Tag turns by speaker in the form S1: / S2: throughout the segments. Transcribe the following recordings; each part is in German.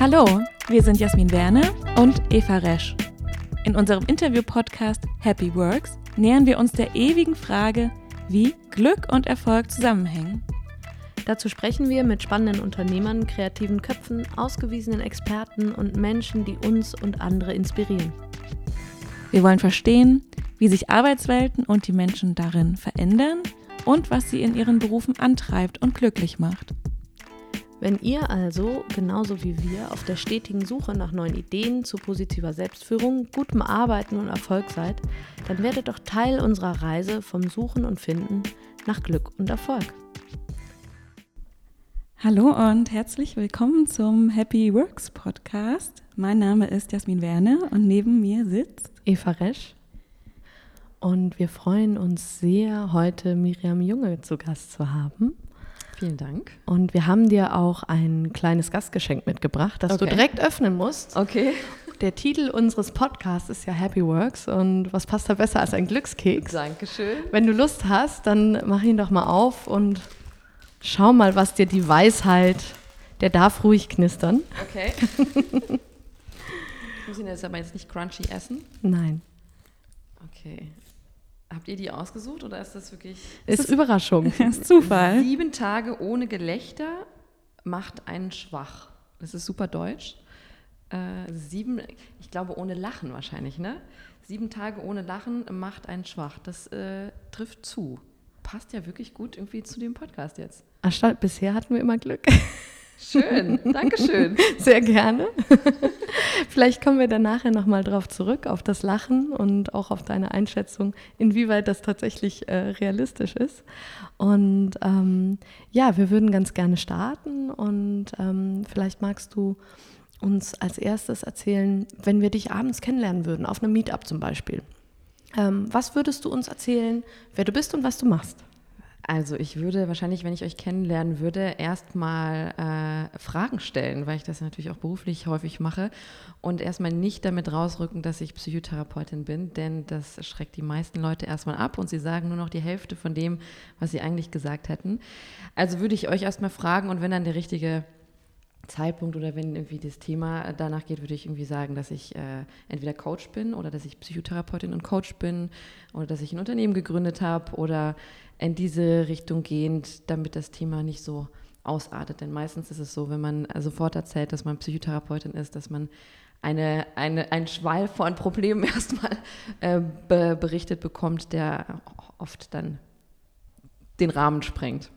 S1: Hallo, wir sind Jasmin Werner und Eva Resch. In unserem Interview-Podcast Happy Works nähern wir uns der ewigen Frage, wie Glück und Erfolg zusammenhängen.
S2: Dazu sprechen wir mit spannenden Unternehmern, kreativen Köpfen, ausgewiesenen Experten und Menschen, die uns und andere inspirieren.
S1: Wir wollen verstehen, wie sich Arbeitswelten und die Menschen darin verändern und was sie in ihren Berufen antreibt und glücklich macht.
S2: Wenn ihr also, genauso wie wir, auf der stetigen Suche nach neuen Ideen zu positiver Selbstführung, gutem Arbeiten und Erfolg seid, dann werdet doch Teil unserer Reise vom Suchen und Finden nach Glück und Erfolg.
S1: Hallo und herzlich willkommen zum Happy Works Podcast. Mein Name ist Jasmin Werner und neben mir sitzt
S2: Eva Resch. Und wir freuen uns sehr, heute Miriam Junge zu Gast zu haben.
S3: Vielen Dank.
S2: Und wir haben dir auch ein kleines Gastgeschenk mitgebracht, das okay. du direkt öffnen musst.
S3: Okay.
S2: Der Titel unseres Podcasts ist ja Happy Works und was passt da besser als ein Glückskeks?
S3: Dankeschön.
S2: Wenn du Lust hast, dann mach ihn doch mal auf und schau mal, was dir die Weisheit, der darf ruhig knistern.
S3: Okay. ich muss ihn jetzt aber jetzt nicht crunchy essen.
S2: Nein.
S3: Okay. Habt ihr die ausgesucht oder ist das wirklich.
S2: Ist, ist Überraschung.
S1: ist Zufall.
S3: Sieben Tage ohne Gelächter macht einen schwach. Das ist super deutsch. Äh, sieben, ich glaube ohne Lachen wahrscheinlich, ne? Sieben Tage ohne Lachen macht einen schwach. Das äh, trifft zu. Passt ja wirklich gut irgendwie zu dem Podcast jetzt.
S2: Anstatt bisher hatten wir immer Glück.
S3: Schön, danke schön.
S2: Sehr gerne. Vielleicht kommen wir dann nachher nochmal drauf zurück, auf das Lachen und auch auf deine Einschätzung, inwieweit das tatsächlich äh, realistisch ist. Und ähm, ja, wir würden ganz gerne starten und ähm, vielleicht magst du uns als erstes erzählen, wenn wir dich abends kennenlernen würden, auf einem Meetup zum Beispiel. Ähm, was würdest du uns erzählen, wer du bist und was du machst?
S3: Also ich würde wahrscheinlich, wenn ich euch kennenlernen würde, erstmal äh, Fragen stellen, weil ich das natürlich auch beruflich häufig mache und erstmal nicht damit rausrücken, dass ich Psychotherapeutin bin, denn das schreckt die meisten Leute erstmal ab und sie sagen nur noch die Hälfte von dem, was sie eigentlich gesagt hätten. Also würde ich euch erstmal fragen und wenn dann der richtige Zeitpunkt oder wenn irgendwie das Thema danach geht, würde ich irgendwie sagen, dass ich äh, entweder Coach bin oder dass ich Psychotherapeutin und Coach bin oder dass ich ein Unternehmen gegründet habe oder in diese Richtung gehend, damit das Thema nicht so ausartet. Denn meistens ist es so, wenn man sofort erzählt, dass man Psychotherapeutin ist, dass man eine, eine, einen Schwall von Problemen erstmal äh, be berichtet bekommt, der oft dann den Rahmen sprengt.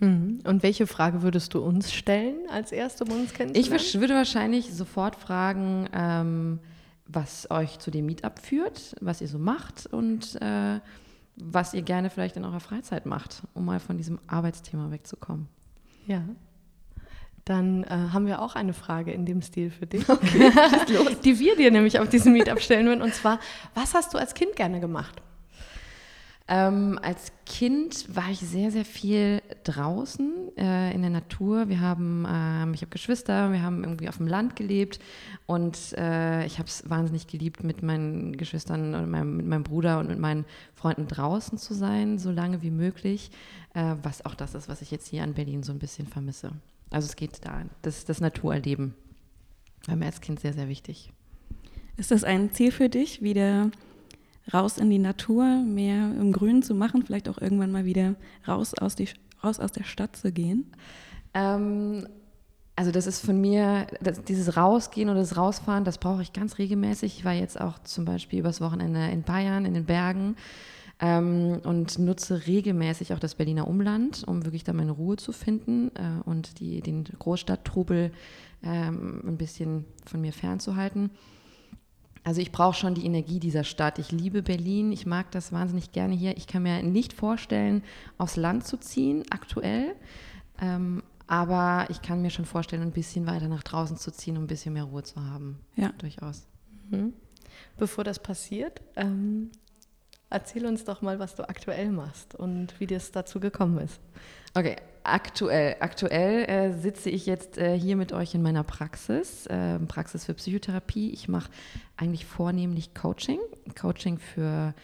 S2: Mhm. Und welche Frage würdest du uns stellen als erste, um uns kennenzulernen?
S3: Ich würde wahrscheinlich sofort fragen, ähm, was euch zu dem Meetup führt, was ihr so macht und äh, was ihr gerne vielleicht in eurer Freizeit macht, um mal von diesem Arbeitsthema wegzukommen.
S2: Ja. Dann äh, haben wir auch eine Frage in dem Stil für dich, okay, die wir dir nämlich auf diesem Meetup stellen würden. Und zwar, was hast du als Kind gerne gemacht?
S3: Ähm, als Kind war ich sehr, sehr viel draußen äh, in der Natur. Wir haben, äh, ich habe Geschwister, wir haben irgendwie auf dem Land gelebt und äh, ich habe es wahnsinnig geliebt, mit meinen Geschwistern und meinem, mit meinem Bruder und mit meinen Freunden draußen zu sein, so lange wie möglich, äh, was auch das ist, was ich jetzt hier an Berlin so ein bisschen vermisse. Also es geht da, das, das Naturerleben war mir als Kind sehr, sehr wichtig.
S1: Ist das ein Ziel für dich, wieder raus in die Natur, mehr im Grünen zu machen, vielleicht auch irgendwann mal wieder raus aus, die, raus aus der Stadt zu gehen?
S3: Ähm, also das ist von mir, das, dieses Rausgehen oder das Rausfahren, das brauche ich ganz regelmäßig. Ich war jetzt auch zum Beispiel übers Wochenende in Bayern, in den Bergen ähm, und nutze regelmäßig auch das Berliner Umland, um wirklich da meine Ruhe zu finden äh, und die, den Großstadttrubel ähm, ein bisschen von mir fernzuhalten. Also ich brauche schon die Energie dieser Stadt. Ich liebe Berlin, ich mag das wahnsinnig gerne hier. Ich kann mir nicht vorstellen, aufs Land zu ziehen, aktuell. Ähm, aber ich kann mir schon vorstellen, ein bisschen weiter nach draußen zu ziehen, um ein bisschen mehr Ruhe zu haben.
S2: Ja.
S3: Durchaus.
S2: Mhm. Bevor das passiert, ähm, erzähl uns doch mal, was du aktuell machst und wie das dazu gekommen ist.
S3: Okay, aktuell. Aktuell äh, sitze ich jetzt äh, hier mit euch in meiner Praxis, äh, Praxis für Psychotherapie. Ich mache eigentlich vornehmlich Coaching, Coaching für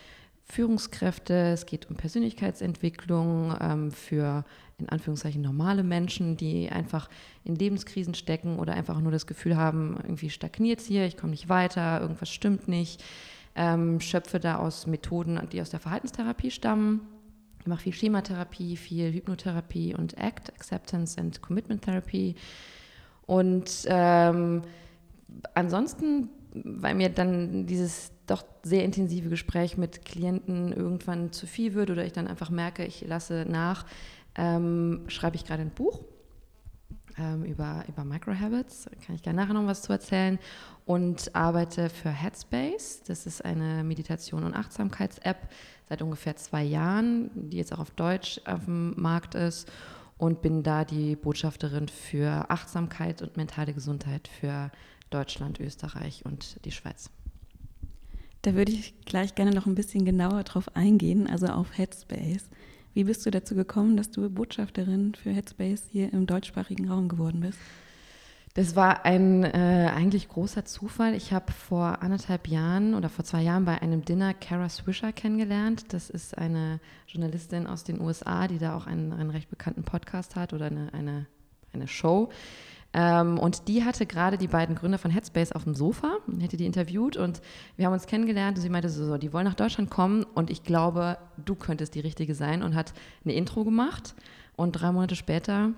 S3: Führungskräfte, es geht um Persönlichkeitsentwicklung ähm, für in Anführungszeichen normale Menschen, die einfach in Lebenskrisen stecken oder einfach nur das Gefühl haben, irgendwie stagniert es hier, ich komme nicht weiter, irgendwas stimmt nicht. Ähm, schöpfe da aus Methoden, die aus der Verhaltenstherapie stammen. Ich mache viel Schematherapie, viel Hypnotherapie und ACT, Acceptance and Commitment Therapy. Und ähm, ansonsten, weil mir dann dieses doch sehr intensive Gespräch mit Klienten irgendwann zu viel wird oder ich dann einfach merke, ich lasse nach, ähm, schreibe ich gerade ein Buch ähm, über, über Microhabits. Kann ich gerne nachher noch was zu erzählen. Und arbeite für Headspace. Das ist eine Meditation- und Achtsamkeits-App seit ungefähr zwei Jahren, die jetzt auch auf Deutsch auf dem Markt ist. Und bin da die Botschafterin für Achtsamkeit und mentale Gesundheit für Deutschland, Österreich und die Schweiz.
S1: Da würde ich gleich gerne noch ein bisschen genauer drauf eingehen, also auf Headspace. Wie bist du dazu gekommen, dass du Botschafterin für Headspace hier im deutschsprachigen Raum geworden bist?
S3: Das war ein äh, eigentlich großer Zufall. Ich habe vor anderthalb Jahren oder vor zwei Jahren bei einem Dinner Kara Swisher kennengelernt. Das ist eine Journalistin aus den USA, die da auch einen, einen recht bekannten Podcast hat oder eine, eine, eine Show. Ähm, und die hatte gerade die beiden Gründer von Headspace auf dem Sofa hätte die interviewt und wir haben uns kennengelernt und sie meinte so, so, die wollen nach Deutschland kommen und ich glaube, du könntest die Richtige sein und hat eine Intro gemacht und drei Monate später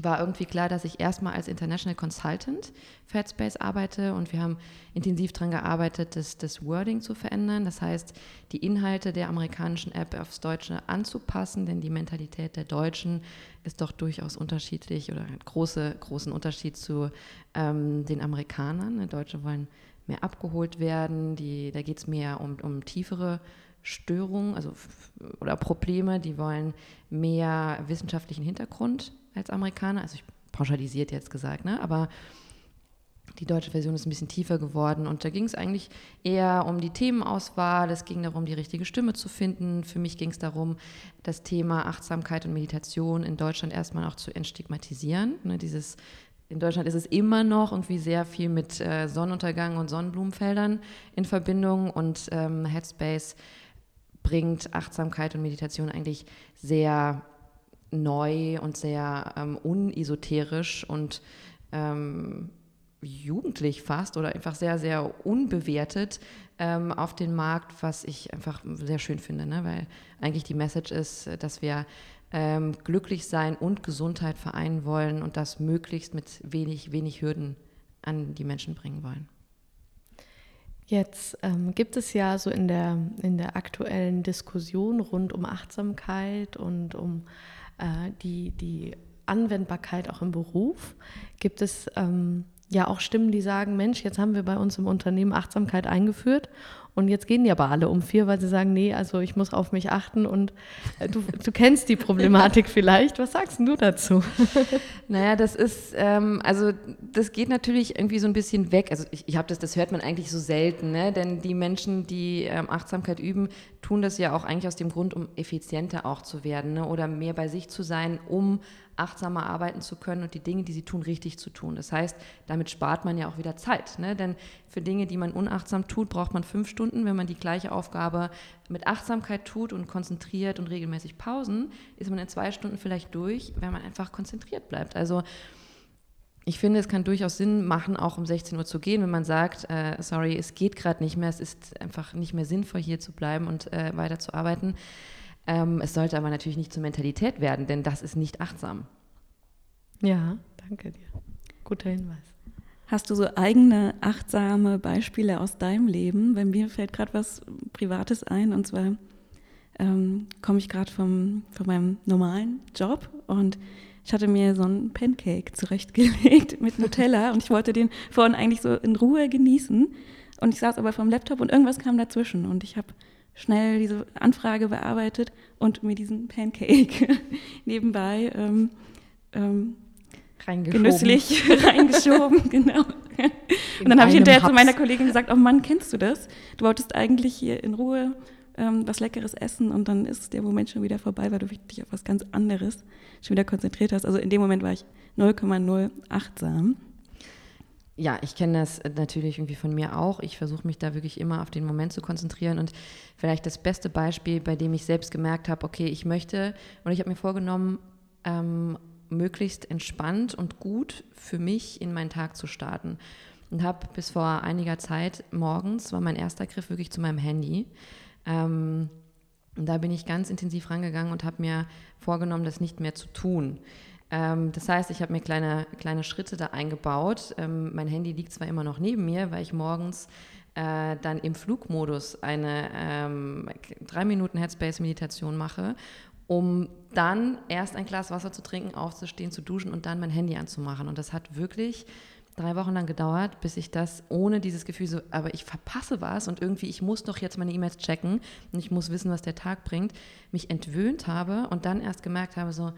S3: war irgendwie klar, dass ich erstmal als International Consultant für Headspace arbeite und wir haben intensiv daran gearbeitet, das, das Wording zu verändern. Das heißt, die Inhalte der amerikanischen App aufs Deutsche anzupassen, denn die Mentalität der Deutschen ist doch durchaus unterschiedlich oder einen große, großen Unterschied zu ähm, den Amerikanern. Die Deutsche wollen mehr abgeholt werden, die, da geht es mehr um, um tiefere Störungen also, oder Probleme, die wollen mehr wissenschaftlichen Hintergrund als Amerikaner. Also ich pauschalisiert jetzt gesagt, ne? aber die deutsche Version ist ein bisschen tiefer geworden und da ging es eigentlich eher um die Themenauswahl, es ging darum, die richtige Stimme zu finden. Für mich ging es darum, das Thema Achtsamkeit und Meditation in Deutschland erstmal auch zu entstigmatisieren. Ne, dieses, in Deutschland ist es immer noch irgendwie sehr viel mit äh, Sonnenuntergang und Sonnenblumenfeldern in Verbindung und ähm, Headspace bringt Achtsamkeit und Meditation eigentlich sehr neu und sehr ähm, unesoterisch und ähm, jugendlich fast oder einfach sehr, sehr unbewertet ähm, auf den Markt, was ich einfach sehr schön finde, ne? weil eigentlich die Message ist, dass wir ähm, glücklich sein und Gesundheit vereinen wollen und das möglichst mit wenig, wenig Hürden an die Menschen bringen wollen.
S2: Jetzt ähm, gibt es ja so in der, in der aktuellen Diskussion rund um Achtsamkeit und um äh, die, die Anwendbarkeit auch im Beruf, gibt es ähm, ja auch Stimmen, die sagen, Mensch, jetzt haben wir bei uns im Unternehmen Achtsamkeit eingeführt und jetzt gehen die aber alle um vier, weil sie sagen, nee, also ich muss auf mich achten und äh, du, du kennst die Problematik vielleicht. Was sagst du dazu?
S3: Naja, das ist, ähm, also das geht natürlich irgendwie so ein bisschen weg. Also ich, ich habe das, das hört man eigentlich so selten, ne? denn die Menschen, die ähm, Achtsamkeit üben, tun das ja auch eigentlich aus dem Grund, um effizienter auch zu werden ne? oder mehr bei sich zu sein, um achtsamer arbeiten zu können und die Dinge, die sie tun, richtig zu tun. Das heißt, damit spart man ja auch wieder Zeit. Ne? Denn für Dinge, die man unachtsam tut, braucht man fünf Stunden. Wenn man die gleiche Aufgabe mit Achtsamkeit tut und konzentriert und regelmäßig Pausen, ist man in zwei Stunden vielleicht durch, wenn man einfach konzentriert bleibt. Also ich finde, es kann durchaus Sinn machen, auch um 16 Uhr zu gehen, wenn man sagt, äh, sorry, es geht gerade nicht mehr, es ist einfach nicht mehr sinnvoll, hier zu bleiben und äh, weiter zu arbeiten. Ähm, es sollte aber natürlich nicht zur Mentalität werden, denn das ist nicht achtsam.
S2: Ja, danke dir. Guter Hinweis.
S1: Hast du so eigene achtsame Beispiele aus deinem Leben? Bei mir fällt gerade was Privates ein und zwar ähm, komme ich gerade von meinem normalen Job und ich hatte mir so einen Pancake zurechtgelegt mit Nutella und ich wollte den vorhin eigentlich so in Ruhe genießen und ich saß aber vom Laptop und irgendwas kam dazwischen und ich habe schnell diese Anfrage bearbeitet und mir diesen Pancake nebenbei ähm, ähm. Genüsslich reingeschoben, genau. und dann habe ich hinterher Haps. zu meiner Kollegin gesagt, oh Mann, kennst du das? Du wolltest eigentlich hier in Ruhe ähm, was Leckeres essen und dann ist der Moment schon wieder vorbei, weil du dich auf was ganz anderes schon wieder konzentriert hast. Also in dem Moment war ich 0,0 achtsam.
S3: ja, ich kenne das natürlich irgendwie von mir auch. Ich versuche mich da wirklich immer auf den Moment zu konzentrieren und vielleicht das beste Beispiel, bei dem ich selbst gemerkt habe, okay, ich möchte und ich habe mir vorgenommen, ähm, möglichst entspannt und gut für mich in meinen Tag zu starten. Und habe bis vor einiger Zeit morgens, war mein erster Griff wirklich zu meinem Handy. Ähm, und da bin ich ganz intensiv rangegangen und habe mir vorgenommen, das nicht mehr zu tun. Ähm, das heißt, ich habe mir kleine, kleine Schritte da eingebaut. Ähm, mein Handy liegt zwar immer noch neben mir, weil ich morgens äh, dann im Flugmodus eine ähm, drei Minuten Headspace-Meditation mache, um dann erst ein Glas Wasser zu trinken, aufzustehen, zu duschen und dann mein Handy anzumachen. Und das hat wirklich drei Wochen lang gedauert, bis ich das ohne dieses Gefühl so, aber ich verpasse was und irgendwie, ich muss doch jetzt meine E-Mails checken und ich muss wissen, was der Tag bringt, mich entwöhnt habe und dann erst gemerkt habe, so,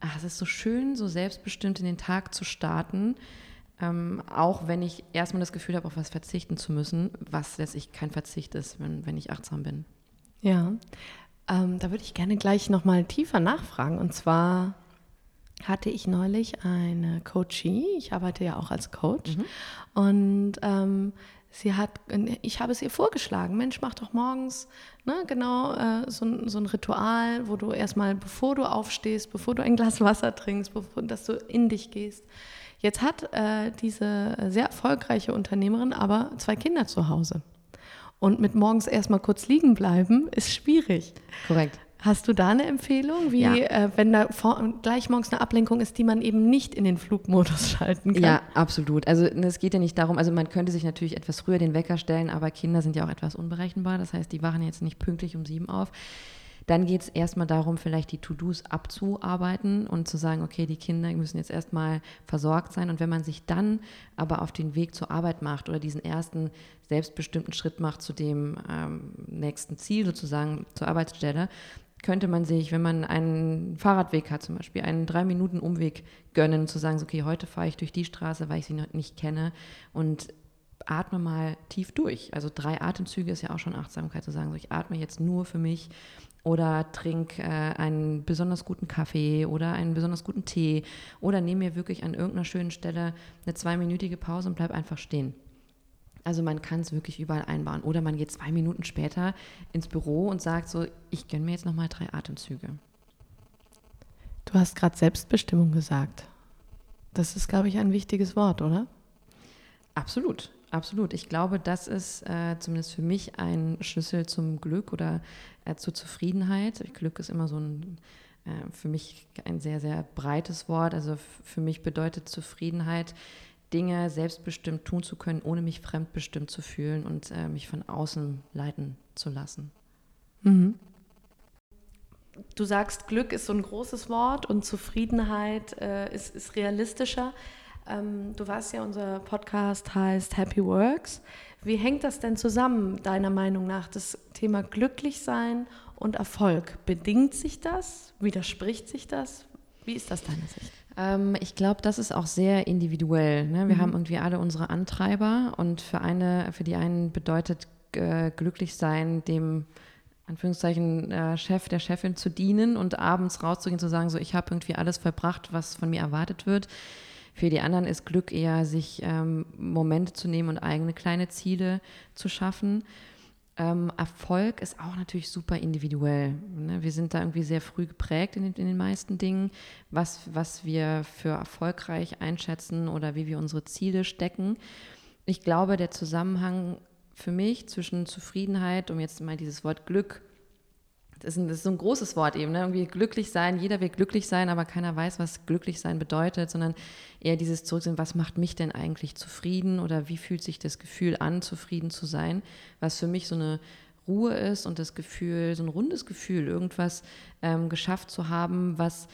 S3: ach, es ist so schön, so selbstbestimmt in den Tag zu starten, ähm, auch wenn ich erstmal das Gefühl habe, auf was verzichten zu müssen, was letztlich kein Verzicht ist, wenn, wenn ich achtsam bin.
S2: Ja, ähm, da würde ich gerne gleich nochmal tiefer nachfragen. Und zwar hatte ich neulich eine Coachie, ich arbeite ja auch als Coach, mhm. und ähm, sie hat, ich habe es ihr vorgeschlagen, Mensch, mach doch morgens, ne, genau, äh, so, so, ein Ritual, wo du erstmal, bevor du aufstehst, bevor du ein Glas Wasser trinkst, bevor, dass du in dich gehst. Jetzt hat äh, diese sehr erfolgreiche Unternehmerin aber zwei Kinder zu Hause. Und mit morgens erstmal kurz liegen bleiben ist schwierig.
S3: Korrekt.
S2: Hast du da eine Empfehlung, wie ja. äh, wenn da vor, gleich morgens eine Ablenkung ist, die man eben nicht in den Flugmodus schalten kann?
S3: Ja, absolut. Also ne, es geht ja nicht darum, also man könnte sich natürlich etwas früher den Wecker stellen, aber Kinder sind ja auch etwas unberechenbar. Das heißt, die wachen jetzt nicht pünktlich um sieben auf. Dann geht es erstmal darum, vielleicht die To-Dos abzuarbeiten und zu sagen, okay, die Kinder müssen jetzt erstmal versorgt sein. Und wenn man sich dann aber auf den Weg zur Arbeit macht oder diesen ersten selbstbestimmten Schritt macht zu dem ähm, nächsten Ziel, sozusagen zur Arbeitsstelle, könnte man sich, wenn man einen Fahrradweg hat zum Beispiel, einen drei Minuten Umweg gönnen zu sagen, okay, heute fahre ich durch die Straße, weil ich sie noch nicht kenne und atme mal tief durch. Also drei Atemzüge ist ja auch schon Achtsamkeit zu sagen, so ich atme jetzt nur für mich oder trink äh, einen besonders guten Kaffee oder einen besonders guten Tee oder nehme mir wirklich an irgendeiner schönen Stelle eine zweiminütige Pause und bleib einfach stehen. Also man kann es wirklich überall einbauen. Oder man geht zwei Minuten später ins Büro und sagt so, ich gönne mir jetzt nochmal drei Atemzüge.
S2: Du hast gerade Selbstbestimmung gesagt. Das ist, glaube ich, ein wichtiges Wort, oder?
S3: Absolut, absolut. Ich glaube, das ist äh, zumindest für mich ein Schlüssel zum Glück oder äh, zur Zufriedenheit. Glück ist immer so ein, äh, für mich ein sehr, sehr breites Wort. Also für mich bedeutet Zufriedenheit, Dinge selbstbestimmt tun zu können, ohne mich fremdbestimmt zu fühlen und äh, mich von außen leiten zu lassen. Mhm.
S2: Du sagst, Glück ist so ein großes Wort und Zufriedenheit äh, ist, ist, realistischer. Ähm, du weißt ja, unser Podcast heißt Happy Works. Wie hängt das denn zusammen, deiner Meinung nach, das Thema Glücklichsein und Erfolg? Bedingt sich das? Widerspricht sich das? Wie ist das deiner Sicht?
S3: Ähm, ich glaube, das ist auch sehr individuell. Ne? Wir mhm. haben irgendwie alle unsere Antreiber und für eine, für die einen bedeutet äh, glücklich sein, dem Anführungszeichen äh, Chef, der Chefin zu dienen und abends rauszugehen, zu sagen, so ich habe irgendwie alles verbracht, was von mir erwartet wird. Für die anderen ist Glück eher, sich ähm, Momente zu nehmen und eigene kleine Ziele zu schaffen. Ähm, Erfolg ist auch natürlich super individuell. Ne? Wir sind da irgendwie sehr früh geprägt in den, in den, meisten Dingen, was, was wir für erfolgreich einschätzen oder wie wir unsere Ziele stecken. Ich glaube, der Zusammenhang für mich zwischen Zufriedenheit, um jetzt mal dieses Wort Glück das ist, so ein großes Wort eben, ne? irgendwie glücklich sein, jeder will glücklich sein, aber keiner weiß, was glücklich sein bedeutet, sondern eher dieses Zurücksehen, was macht mich denn eigentlich zufrieden oder wie fühlt sich das Gefühl an, zufrieden zu sein, was für mich so eine Ruhe ist und das Gefühl, so ein rundes Gefühl, irgendwas ähm, geschafft zu haben, was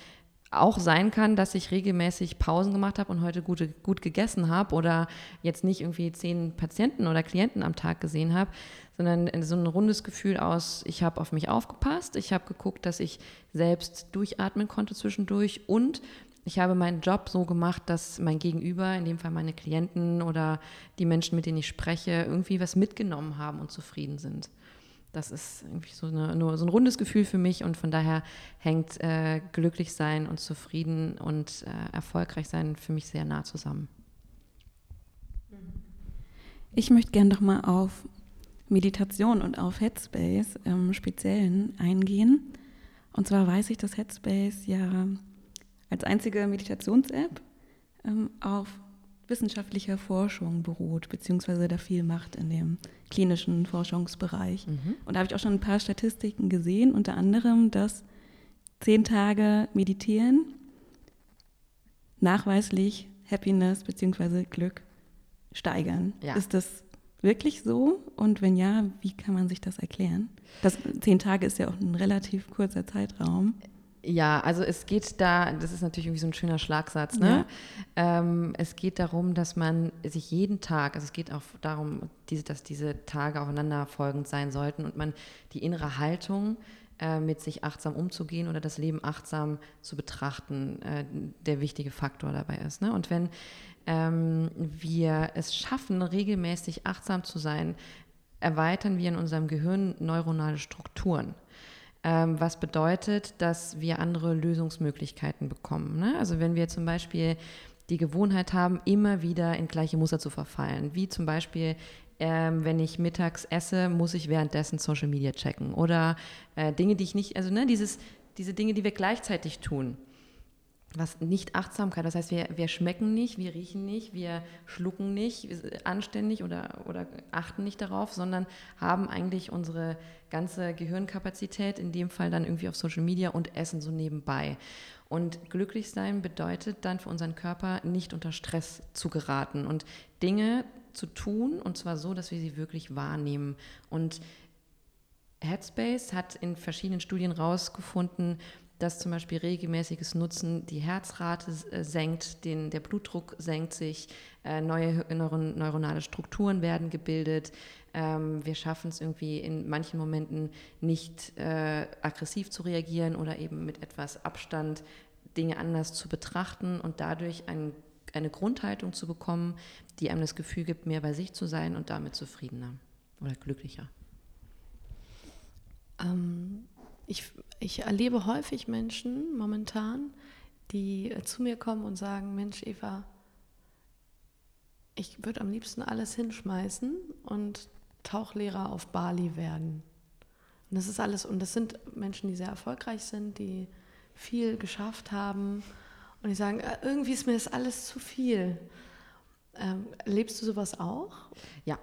S3: auch sein kann, dass ich regelmäßig Pausen gemacht habe und heute gute, gut gegessen habe oder jetzt nicht irgendwie zehn Patienten oder Klienten am Tag gesehen habe, sondern so ein rundes Gefühl aus, ich habe auf mich aufgepasst, ich habe geguckt, dass ich selbst durchatmen konnte zwischendurch und ich habe meinen Job so gemacht, dass mein Gegenüber, in dem Fall meine Klienten oder die Menschen, mit denen ich spreche, irgendwie was mitgenommen haben und zufrieden sind das ist irgendwie so, eine, nur so ein rundes Gefühl für mich und von daher hängt äh, glücklich sein und zufrieden und äh, erfolgreich sein für mich sehr nah zusammen.
S1: Ich möchte gerne noch mal auf Meditation und auf Headspace im Speziellen eingehen. Und zwar weiß ich, dass Headspace ja als einzige Meditations-App ähm, auf wissenschaftlicher Forschung beruht, beziehungsweise da viel macht in dem klinischen Forschungsbereich. Mhm. Und da habe ich auch schon ein paar Statistiken gesehen, unter anderem, dass zehn Tage Meditieren nachweislich Happiness beziehungsweise Glück steigern. Ja. Ist das wirklich so? Und wenn ja, wie kann man sich das erklären? Das, zehn Tage ist ja auch ein relativ kurzer Zeitraum.
S3: Ja, also es geht da, das ist natürlich irgendwie so ein schöner Schlagsatz, ne? Ja. Ähm, es geht darum, dass man sich jeden Tag, also es geht auch darum, diese, dass diese Tage aufeinanderfolgend sein sollten und man die innere Haltung äh, mit sich achtsam umzugehen oder das Leben achtsam zu betrachten, äh, der wichtige Faktor dabei ist. Ne? Und wenn ähm, wir es schaffen, regelmäßig achtsam zu sein, erweitern wir in unserem Gehirn neuronale Strukturen. Ähm, was bedeutet, dass wir andere Lösungsmöglichkeiten bekommen. Ne? Also wenn wir zum Beispiel die Gewohnheit haben, immer wieder in gleiche Muster zu verfallen, wie zum Beispiel ähm, wenn ich mittags esse, muss ich währenddessen Social Media checken oder äh, Dinge, die ich nicht, also ne, dieses, diese Dinge, die wir gleichzeitig tun was nicht Achtsamkeit, das heißt, wir, wir schmecken nicht, wir riechen nicht, wir schlucken nicht anständig oder, oder achten nicht darauf, sondern haben eigentlich unsere ganze Gehirnkapazität, in dem Fall dann irgendwie auf Social Media und essen so nebenbei. Und glücklich sein bedeutet dann für unseren Körper nicht unter Stress zu geraten und Dinge zu tun, und zwar so, dass wir sie wirklich wahrnehmen. Und Headspace hat in verschiedenen Studien herausgefunden, dass zum Beispiel regelmäßiges Nutzen die Herzrate äh, senkt, den, der Blutdruck senkt sich, äh, neue neuron, neuronale Strukturen werden gebildet. Ähm, wir schaffen es irgendwie in manchen Momenten nicht äh, aggressiv zu reagieren oder eben mit etwas Abstand Dinge anders zu betrachten und dadurch ein, eine Grundhaltung zu bekommen, die einem das Gefühl gibt, mehr bei sich zu sein und damit zufriedener oder glücklicher.
S2: Ähm, ich, ich erlebe häufig Menschen momentan, die äh, zu mir kommen und sagen, Mensch, Eva, ich würde am liebsten alles hinschmeißen und Tauchlehrer auf Bali werden. Und das ist alles, und das sind Menschen, die sehr erfolgreich sind, die viel geschafft haben und die sagen, äh, irgendwie ist mir das alles zu viel. Ähm, lebst du sowas auch?
S3: Ja,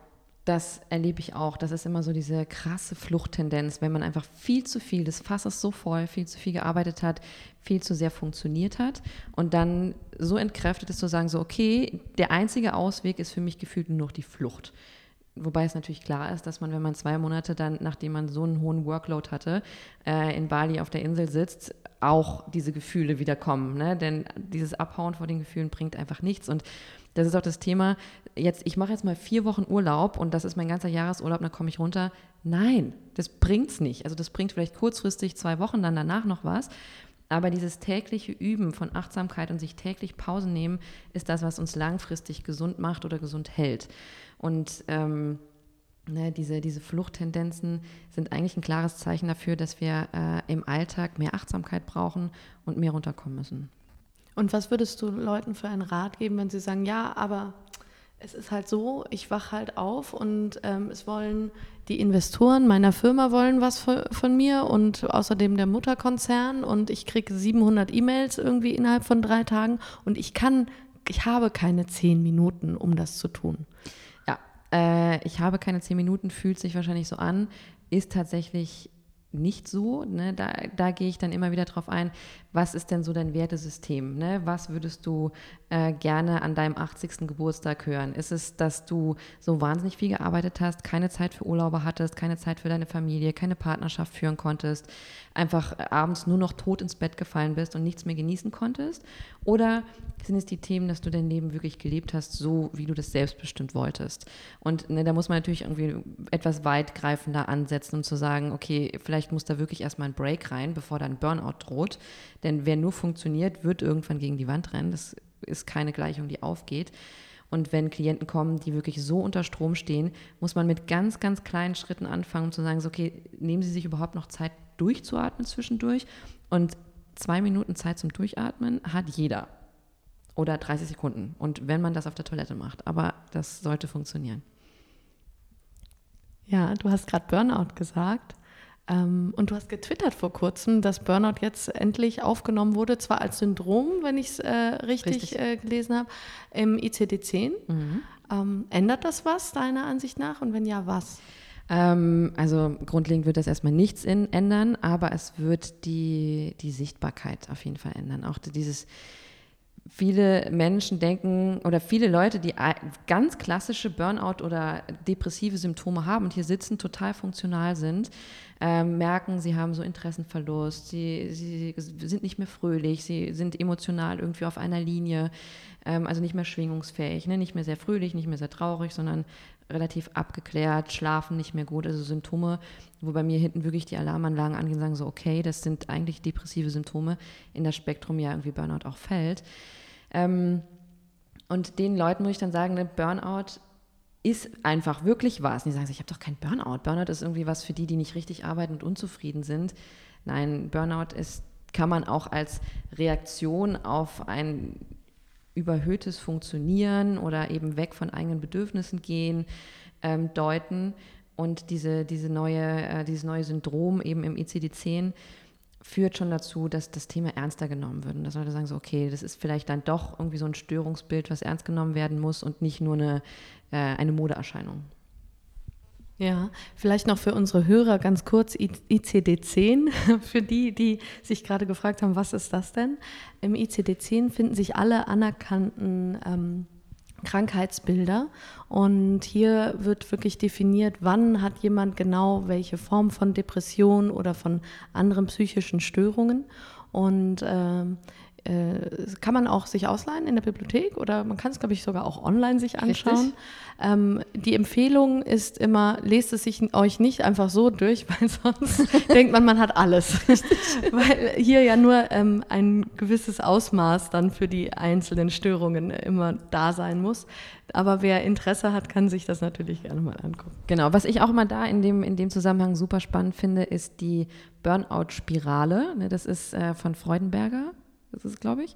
S3: das erlebe ich auch. Das ist immer so diese krasse Fluchttendenz, wenn man einfach viel zu viel, das Fass ist so voll, viel zu viel gearbeitet hat, viel zu sehr funktioniert hat und dann so entkräftet ist zu sagen, so, okay, der einzige Ausweg ist für mich gefühlt nur noch die Flucht. Wobei es natürlich klar ist, dass man, wenn man zwei Monate dann, nachdem man so einen hohen Workload hatte, äh, in Bali auf der Insel sitzt, auch diese Gefühle wieder kommen. Ne? Denn dieses Abhauen vor den Gefühlen bringt einfach nichts. Und das ist auch das Thema, jetzt, ich mache jetzt mal vier Wochen Urlaub und das ist mein ganzer Jahresurlaub, dann komme ich runter. Nein, das bringt es nicht. Also das bringt vielleicht kurzfristig zwei Wochen, dann danach noch was. Aber dieses tägliche Üben von Achtsamkeit und sich täglich Pausen nehmen, ist das, was uns langfristig gesund macht oder gesund hält. Und ähm, ne, diese, diese Fluchttendenzen sind eigentlich ein klares Zeichen dafür, dass wir äh, im Alltag mehr Achtsamkeit brauchen und mehr runterkommen müssen.
S2: Und was würdest du Leuten für einen Rat geben, wenn sie sagen, ja, aber es ist halt so, ich wache halt auf und ähm, es wollen die Investoren meiner Firma wollen was von mir und außerdem der Mutterkonzern und ich kriege 700 E-Mails irgendwie innerhalb von drei Tagen und ich kann, ich habe keine zehn Minuten, um das zu tun.
S3: Ja, äh, ich habe keine zehn Minuten, fühlt sich wahrscheinlich so an, ist tatsächlich nicht so. Ne? Da, da gehe ich dann immer wieder drauf ein, was ist denn so dein Wertesystem? Ne? Was würdest du äh, gerne an deinem 80. Geburtstag hören? Ist es, dass du so wahnsinnig viel gearbeitet hast, keine Zeit für Urlaube hattest, keine Zeit für deine Familie, keine Partnerschaft führen konntest, einfach abends nur noch tot ins Bett gefallen bist und nichts mehr genießen konntest? Oder sind es die Themen, dass du dein Leben wirklich gelebt hast, so wie du das selbstbestimmt wolltest? Und ne, da muss man natürlich irgendwie etwas weitgreifender ansetzen, um zu sagen, okay, vielleicht muss da wirklich erstmal ein Break rein, bevor dann Burnout droht. Denn wer nur funktioniert, wird irgendwann gegen die Wand rennen. Das ist keine Gleichung, die aufgeht. Und wenn Klienten kommen, die wirklich so unter Strom stehen, muss man mit ganz, ganz kleinen Schritten anfangen, um zu sagen, so, okay, nehmen Sie sich überhaupt noch Zeit durchzuatmen zwischendurch. Und zwei Minuten Zeit zum Durchatmen hat jeder. Oder 30 Sekunden. Und wenn man das auf der Toilette macht. Aber das sollte funktionieren.
S2: Ja, du hast gerade Burnout gesagt. Ähm, und du hast getwittert vor kurzem, dass Burnout jetzt endlich aufgenommen wurde, zwar als Syndrom, wenn ich es äh, richtig, richtig. Äh, gelesen habe, im ICD-10. Mhm. Ähm, ändert das was deiner Ansicht nach und wenn ja, was?
S3: Ähm, also grundlegend wird das erstmal nichts in, ändern, aber es wird die, die Sichtbarkeit auf jeden Fall ändern. Auch dieses viele Menschen denken oder viele Leute, die ganz klassische Burnout oder depressive Symptome haben und hier sitzen, total funktional sind, äh, merken, sie haben so Interessenverlust, sie, sie sind nicht mehr fröhlich, sie sind emotional irgendwie auf einer Linie, ähm, also nicht mehr schwingungsfähig, ne? nicht mehr sehr fröhlich, nicht mehr sehr traurig, sondern relativ abgeklärt, schlafen nicht mehr gut, also Symptome, wo bei mir hinten wirklich die Alarmanlagen angehen sagen so, okay, das sind eigentlich depressive Symptome, in das Spektrum ja irgendwie Burnout auch fällt. Ähm, und den Leuten muss ich dann sagen, ne, Burnout ist einfach wirklich was. Und die sagen, ich habe doch kein Burnout. Burnout ist irgendwie was für die, die nicht richtig arbeiten und unzufrieden sind. Nein, Burnout ist, kann man auch als Reaktion auf ein überhöhtes Funktionieren oder eben weg von eigenen Bedürfnissen gehen, ähm, deuten. Und diese, diese neue, äh, dieses neue Syndrom eben im ICD-10 führt schon dazu, dass das Thema ernster genommen wird. Und dass Leute sagen so, okay, das ist vielleicht dann doch irgendwie so ein Störungsbild, was ernst genommen werden muss und nicht nur eine, äh, eine Modeerscheinung.
S2: Ja, vielleicht noch für unsere Hörer ganz kurz ICD-10, für die, die sich gerade gefragt haben, was ist das denn? Im ICD-10 finden sich alle anerkannten ähm, Krankheitsbilder. Und hier wird wirklich definiert, wann hat jemand genau welche Form von Depression oder von anderen psychischen Störungen. Und äh, kann man auch sich ausleihen in der Bibliothek oder man kann es, glaube ich, sogar auch online sich anschauen. Ähm, die Empfehlung ist immer, lest es sich euch nicht einfach so durch, weil sonst denkt man, man hat alles. weil hier ja nur ähm, ein gewisses Ausmaß dann für die einzelnen Störungen immer da sein muss. Aber wer Interesse hat, kann sich das natürlich gerne mal angucken.
S3: Genau, was ich auch mal da in dem, in dem Zusammenhang super spannend finde, ist die Burnout-Spirale. Ne, das ist äh, von Freudenberger das ist glaube ich.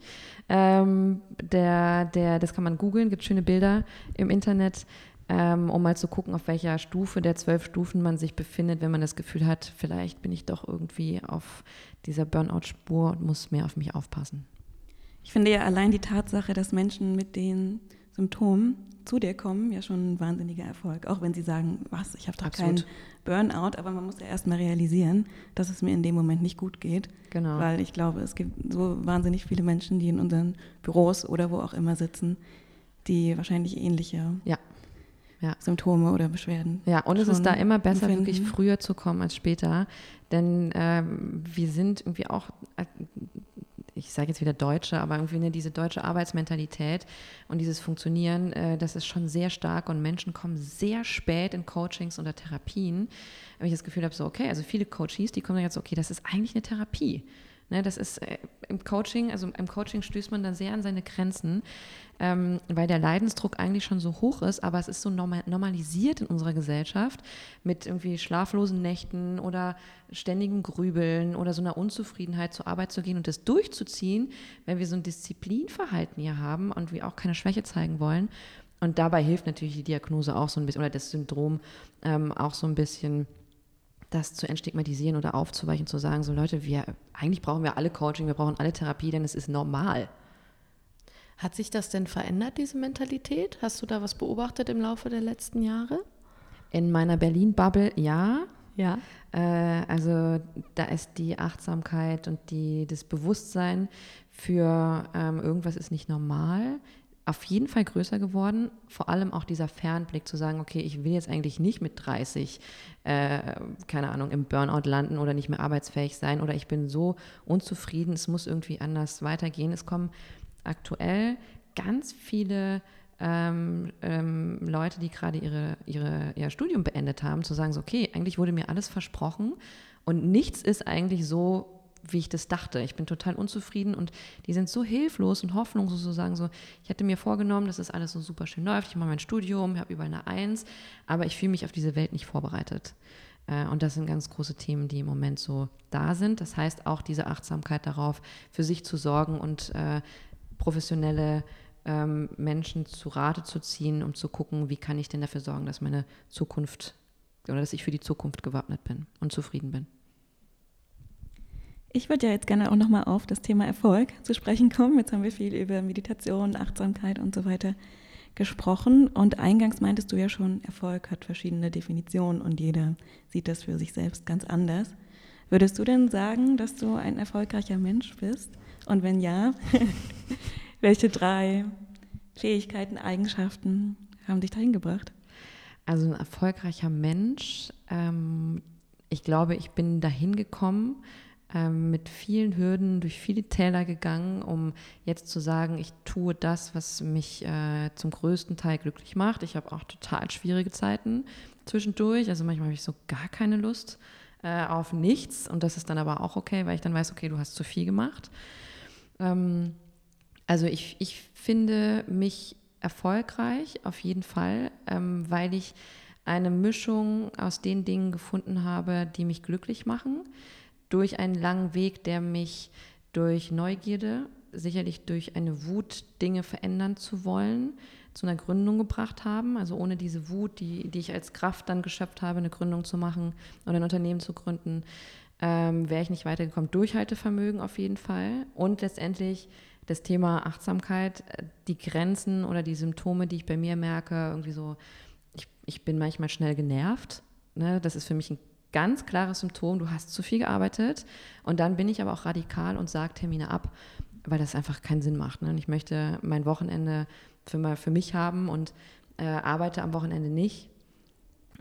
S3: Ähm, der, der, das kann man googeln, gibt schöne Bilder im Internet, ähm, um mal zu gucken, auf welcher Stufe der zwölf Stufen man sich befindet, wenn man das Gefühl hat, vielleicht bin ich doch irgendwie auf dieser Burnout-Spur und muss mehr auf mich aufpassen.
S1: Ich finde ja allein die Tatsache, dass Menschen mit den Symptomen zu dir kommen, ja schon ein wahnsinniger Erfolg. Auch wenn sie sagen, was, ich habe doch keinen Burnout, aber man muss ja erstmal realisieren, dass es mir in dem Moment nicht gut geht. Genau. Weil ich glaube, es gibt so wahnsinnig viele Menschen, die in unseren Büros oder wo auch immer sitzen, die wahrscheinlich ähnliche ja. Ja. Symptome oder Beschwerden.
S3: Ja, und es ist da immer besser, empfinden. wirklich früher zu kommen als später. Denn ähm, wir sind irgendwie auch ich sage jetzt wieder Deutsche, aber irgendwie ne, diese deutsche Arbeitsmentalität und dieses Funktionieren, äh, das ist schon sehr stark und Menschen kommen sehr spät in Coachings oder Therapien. Wenn ich das Gefühl habe, so, okay, also viele Coaches, die kommen dann jetzt, okay, das ist eigentlich eine Therapie. Ne, das ist äh, im Coaching, also im Coaching stößt man dann sehr an seine Grenzen, ähm, weil der Leidensdruck eigentlich schon so hoch ist, aber es ist so normal, normalisiert in unserer Gesellschaft mit irgendwie schlaflosen Nächten oder ständigem Grübeln oder so einer Unzufriedenheit zur Arbeit zu gehen und das durchzuziehen, wenn wir so ein Disziplinverhalten hier haben und wir auch keine Schwäche zeigen wollen. Und dabei hilft natürlich die Diagnose auch so ein bisschen oder das Syndrom ähm, auch so ein bisschen das zu entstigmatisieren oder aufzuweichen, zu sagen, so Leute, wir, eigentlich brauchen wir alle Coaching, wir brauchen alle Therapie, denn es ist normal.
S2: Hat sich das denn verändert, diese Mentalität? Hast du da was beobachtet im Laufe der letzten Jahre?
S3: In meiner Berlin-Bubble ja.
S2: Ja.
S3: Äh, also da ist die Achtsamkeit und die, das Bewusstsein für ähm, irgendwas ist nicht normal auf jeden Fall größer geworden. Vor allem auch dieser Fernblick zu sagen, okay, ich will jetzt eigentlich nicht mit 30, äh, keine Ahnung, im Burnout landen oder nicht mehr arbeitsfähig sein oder ich bin so unzufrieden, es muss irgendwie anders weitergehen. Es kommen aktuell ganz viele ähm, ähm, Leute, die gerade ihre, ihre, ihr Studium beendet haben, zu sagen, so, okay, eigentlich wurde mir alles versprochen und nichts ist eigentlich so wie ich das dachte. Ich bin total unzufrieden und die sind so hilflos und hoffnungslos zu sagen so, ich hätte mir vorgenommen, dass das alles so super schön läuft. Ich mache mein Studium, habe überall eine Eins, aber ich fühle mich auf diese Welt nicht vorbereitet. Äh, und das sind ganz große Themen, die im Moment so da sind. Das heißt auch diese Achtsamkeit darauf, für sich zu sorgen und äh, professionelle ähm, Menschen zu Rate zu ziehen, um zu gucken, wie kann ich denn dafür sorgen, dass meine Zukunft oder dass ich für die Zukunft gewappnet bin und zufrieden bin.
S1: Ich würde ja jetzt gerne auch nochmal auf das Thema Erfolg zu sprechen kommen. Jetzt haben wir viel über Meditation, Achtsamkeit und so weiter gesprochen. Und eingangs meintest du ja schon, Erfolg hat verschiedene Definitionen und jeder sieht das für sich selbst ganz anders. Würdest du denn sagen, dass du ein erfolgreicher Mensch bist? Und wenn ja, welche drei Fähigkeiten, Eigenschaften haben dich dahin gebracht?
S3: Also ein erfolgreicher Mensch. Ähm, ich glaube, ich bin dahin gekommen, ähm, mit vielen Hürden durch viele Täler gegangen, um jetzt zu sagen, ich tue das, was mich äh, zum größten Teil glücklich macht. Ich habe auch total schwierige Zeiten zwischendurch. Also manchmal habe ich so gar keine Lust äh, auf nichts und das ist dann aber auch okay, weil ich dann weiß, okay, du hast zu viel gemacht. Ähm, also ich, ich finde mich erfolgreich auf jeden Fall, ähm, weil ich eine Mischung aus den Dingen gefunden habe, die mich glücklich machen durch einen langen Weg, der mich durch Neugierde, sicherlich durch eine Wut, Dinge verändern zu wollen, zu einer Gründung gebracht haben. Also ohne diese Wut, die, die ich als Kraft dann geschöpft habe, eine Gründung zu machen oder ein Unternehmen zu gründen, ähm, wäre ich nicht weitergekommen. Durchhaltevermögen auf jeden Fall. Und letztendlich das Thema Achtsamkeit, die Grenzen oder die Symptome, die ich bei mir merke, irgendwie so, ich, ich bin manchmal schnell genervt. Ne? Das ist für mich ein ganz klares Symptom, du hast zu viel gearbeitet und dann bin ich aber auch radikal und sage Termine ab, weil das einfach keinen Sinn macht. Ne? Und ich möchte mein Wochenende für, mal für mich haben und äh, arbeite am Wochenende nicht.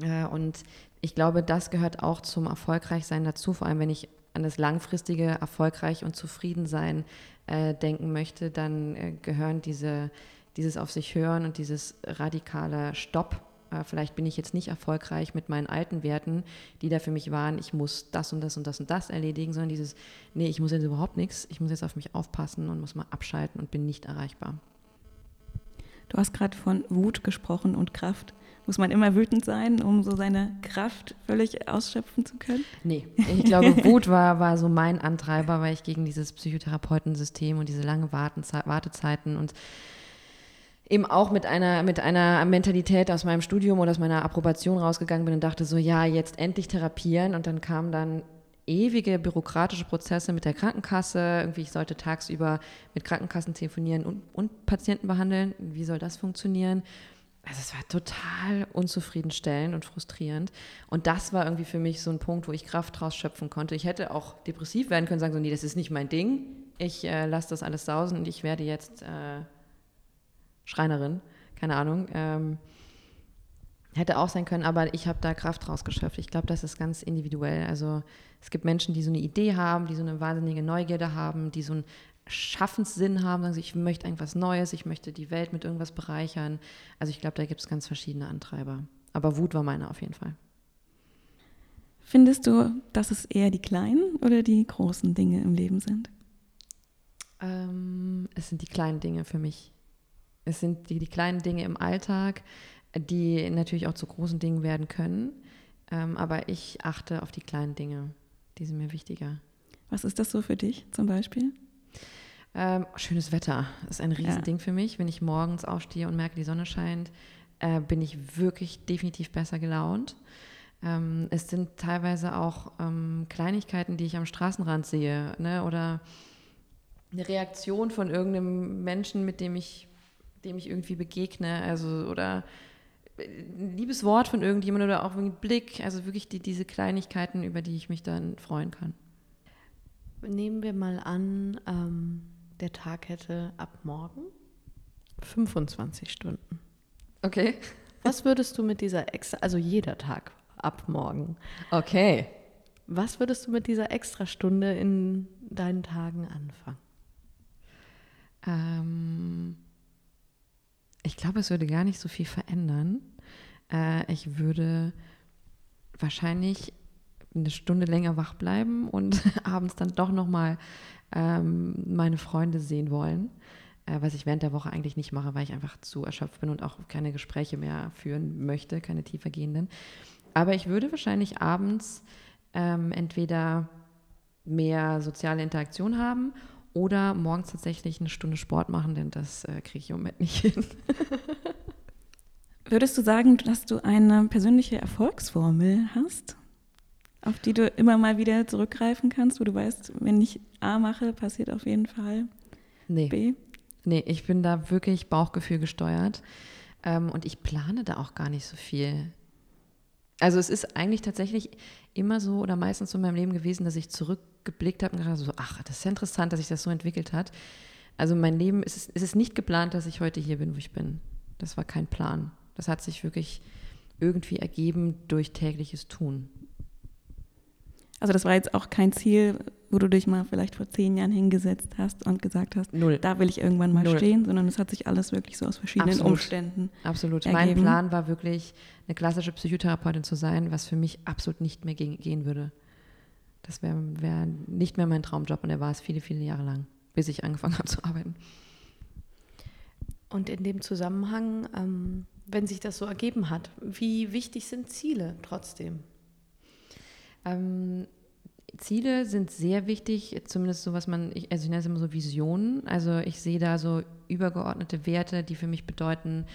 S3: Äh, und ich glaube, das gehört auch zum Erfolgreichsein dazu, vor allem wenn ich an das langfristige Erfolgreich und Zufriedensein äh, denken möchte, dann äh, gehören diese, dieses auf sich hören und dieses radikale Stopp äh, vielleicht bin ich jetzt nicht erfolgreich mit meinen alten Werten, die da für mich waren, ich muss das und das und das und das erledigen, sondern dieses, nee, ich muss jetzt überhaupt nichts, ich muss jetzt auf mich aufpassen und muss mal abschalten und bin nicht erreichbar.
S1: Du hast gerade von Wut gesprochen und Kraft. Muss man immer wütend sein, um so seine Kraft völlig ausschöpfen zu können?
S3: Nee, ich glaube, Wut war, war so mein Antreiber, weil ich gegen dieses Psychotherapeutensystem und diese langen Wartezeiten und eben auch mit einer, mit einer Mentalität aus meinem Studium oder aus meiner Approbation rausgegangen bin und dachte so, ja, jetzt endlich therapieren. Und dann kamen dann ewige bürokratische Prozesse mit der Krankenkasse. Irgendwie, ich sollte tagsüber mit Krankenkassen telefonieren und, und Patienten behandeln. Wie soll das funktionieren? Also es war total unzufriedenstellend und frustrierend. Und das war irgendwie für mich so ein Punkt, wo ich Kraft draus schöpfen konnte. Ich hätte auch depressiv werden können, sagen so, nee, das ist nicht mein Ding. Ich äh, lasse das alles sausen und ich werde jetzt äh, Schreinerin, keine Ahnung. Ähm, hätte auch sein können, aber ich habe da Kraft rausgeschöpft. Ich glaube, das ist ganz individuell. Also es gibt Menschen, die so eine Idee haben, die so eine wahnsinnige Neugierde haben, die so einen Schaffenssinn haben, sagen sie, ich möchte irgendwas Neues, ich möchte die Welt mit irgendwas bereichern. Also ich glaube, da gibt es ganz verschiedene Antreiber. Aber Wut war meine auf jeden Fall.
S1: Findest du, dass es eher die kleinen oder die großen Dinge im Leben sind?
S3: Ähm, es sind die kleinen Dinge für mich. Es sind die, die kleinen Dinge im Alltag, die natürlich auch zu großen Dingen werden können. Ähm, aber ich achte auf die kleinen Dinge. Die sind mir wichtiger.
S1: Was ist das so für dich zum Beispiel?
S3: Ähm, schönes Wetter ist ein Riesending ja. für mich. Wenn ich morgens aufstehe und merke, die Sonne scheint, äh, bin ich wirklich definitiv besser gelaunt. Ähm, es sind teilweise auch ähm, Kleinigkeiten, die ich am Straßenrand sehe. Ne? Oder eine Reaktion von irgendeinem Menschen, mit dem ich dem ich irgendwie begegne, also oder ein liebes Wort von irgendjemandem oder auch ein Blick, also wirklich die, diese Kleinigkeiten, über die ich mich dann freuen kann.
S2: Nehmen wir mal an, ähm, der Tag hätte ab morgen 25 Stunden.
S3: Okay.
S2: Was würdest du mit dieser extra, also jeder Tag ab morgen?
S3: Okay.
S2: Was würdest du mit dieser Extrastunde in deinen Tagen anfangen?
S3: Ähm ich glaube, es würde gar nicht so viel verändern. Äh, ich würde wahrscheinlich eine Stunde länger wach bleiben und abends dann doch nochmal ähm, meine Freunde sehen wollen, äh, was ich während der Woche eigentlich nicht mache, weil ich einfach zu erschöpft bin und auch keine Gespräche mehr führen möchte, keine tiefergehenden. Aber ich würde wahrscheinlich abends ähm, entweder mehr soziale Interaktion haben oder morgens tatsächlich eine Stunde Sport machen, denn das äh, kriege ich im Moment nicht hin.
S1: Würdest du sagen, dass du eine persönliche Erfolgsformel hast, auf die du immer mal wieder zurückgreifen kannst, wo du weißt, wenn ich A mache, passiert auf jeden Fall
S3: nee.
S1: B?
S3: Nee, ich bin da wirklich Bauchgefühl gesteuert ähm, und ich plane da auch gar nicht so viel. Also es ist eigentlich tatsächlich immer so oder meistens so in meinem Leben gewesen, dass ich zurückgeblickt habe und gedacht so, ach, das ist ja interessant, dass sich das so entwickelt hat. Also mein Leben, es ist, es ist nicht geplant, dass ich heute hier bin, wo ich bin. Das war kein Plan. Das hat sich wirklich irgendwie ergeben durch tägliches Tun.
S1: Also das war jetzt auch kein Ziel, wo du dich mal vielleicht vor zehn Jahren hingesetzt hast und gesagt hast,
S3: Null.
S1: da will ich irgendwann mal
S3: Null.
S1: stehen, sondern es hat sich alles wirklich so aus verschiedenen
S3: Absolut.
S1: Umständen.
S3: Absolut.
S1: ergeben.
S3: Mein Plan war wirklich, eine klassische Psychotherapeutin zu sein, was für mich absolut nicht mehr ge- gehen würde. Das wäre wär nicht mehr mein Traumjob und er war es viele, viele Jahre lang, bis ich angefangen habe zu arbeiten.
S2: Und in dem Zusammenhang, ähm, wenn sich das so ergeben hat, wie wichtig sind Ziele trotzdem?
S3: Ähm, Ziele sind sehr wichtig, zumindest so was man, ich, also ich nenne es immer so Visionen. Also ich sehe da so übergeordnete Werte, die für mich bedeuten,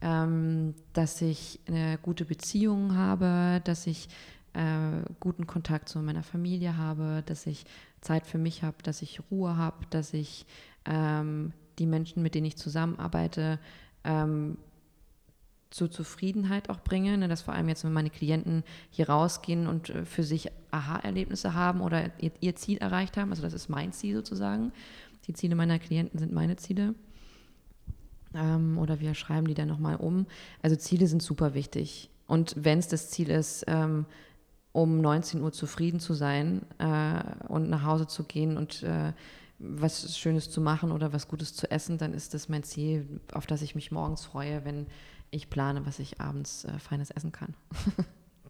S3: ähm, dass ich eine gute Beziehung habe, dass ich äh, guten Kontakt zu meiner Familie habe, dass ich Zeit für mich habe, dass ich Ruhe habe, dass ich ähm, die Menschen, mit denen ich zusammenarbeite, ähm, zur Zufriedenheit auch bringe, ne, dass vor allem jetzt, wenn meine Klienten hier rausgehen und äh, für sich Aha-Erlebnisse haben oder ihr, ihr Ziel erreicht haben, also das ist mein Ziel sozusagen. Die Ziele meiner Klienten sind meine Ziele. Ähm, oder wir schreiben die dann nochmal um. Also Ziele sind super wichtig. Und wenn es das Ziel ist, ähm, um 19 Uhr zufrieden zu sein äh, und nach Hause zu gehen und äh, was Schönes zu machen oder was Gutes zu essen, dann ist das mein Ziel, auf das ich mich morgens freue, wenn ich plane, was ich abends äh, feines essen kann.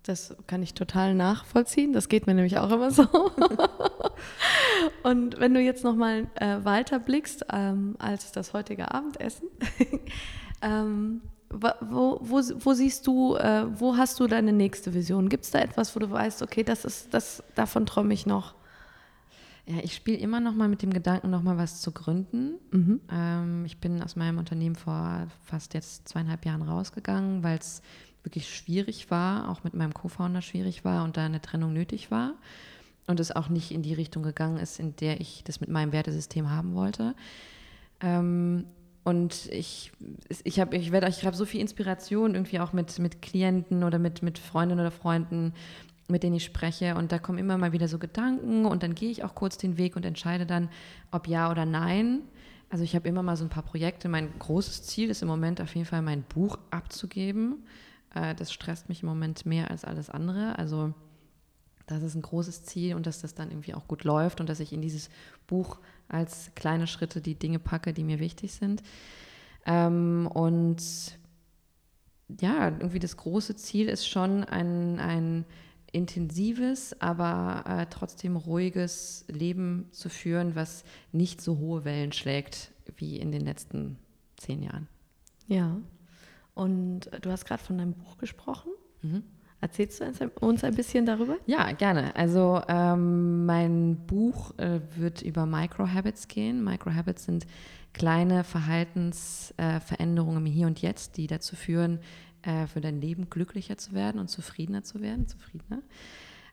S2: Das kann ich total nachvollziehen. Das geht mir nämlich auch immer so. Und wenn du jetzt nochmal äh, weiter blickst ähm, als das heutige Abendessen, ähm, wo, wo, wo siehst du, äh, wo hast du deine nächste Vision? Gibt es da etwas, wo du weißt, okay, das ist, das, davon träume ich noch?
S3: Ja, ich spiele immer noch mal mit dem Gedanken, noch mal was zu gründen.
S2: Mhm.
S3: Ähm, ich bin aus meinem Unternehmen vor fast jetzt zweieinhalb Jahren rausgegangen, weil es wirklich schwierig war, auch mit meinem Co-Founder schwierig war und da eine Trennung nötig war und es auch nicht in die Richtung gegangen ist, in der ich das mit meinem Wertesystem haben wollte. Ähm, und ich, ich habe ich werd- ich hab so viel Inspiration irgendwie auch mit, mit Klienten oder mit, mit Freundinnen oder Freunden, mit denen ich spreche. Und da kommen immer mal wieder so Gedanken und dann gehe ich auch kurz den Weg und entscheide dann, ob ja oder nein. Also ich habe immer mal so ein paar Projekte. Mein großes Ziel ist im Moment auf jeden Fall, mein Buch abzugeben. Äh, Das stresst mich im Moment mehr als alles andere. Also das ist ein großes Ziel und dass das dann irgendwie auch gut läuft und dass ich in dieses Buch als kleine Schritte die Dinge packe, die mir wichtig sind. Ähm, und ja, irgendwie das große Ziel ist schon ein, ein intensives, aber äh, trotzdem ruhiges Leben zu führen, was nicht so hohe Wellen schlägt wie in den letzten zehn Jahren.
S2: Ja. Und äh, du hast gerade von deinem Buch gesprochen.
S3: Mhm.
S2: Erzählst du uns ein- bisschen darüber?
S3: Ja, gerne. Also ähm, mein Buch äh, wird über Microhabits gehen. Microhabits sind kleine Verhaltensveränderungen äh, im Hier und Jetzt, die dazu führen, äh, für dein Leben glücklicher zu werden und zufriedener zu werden, zufriedener.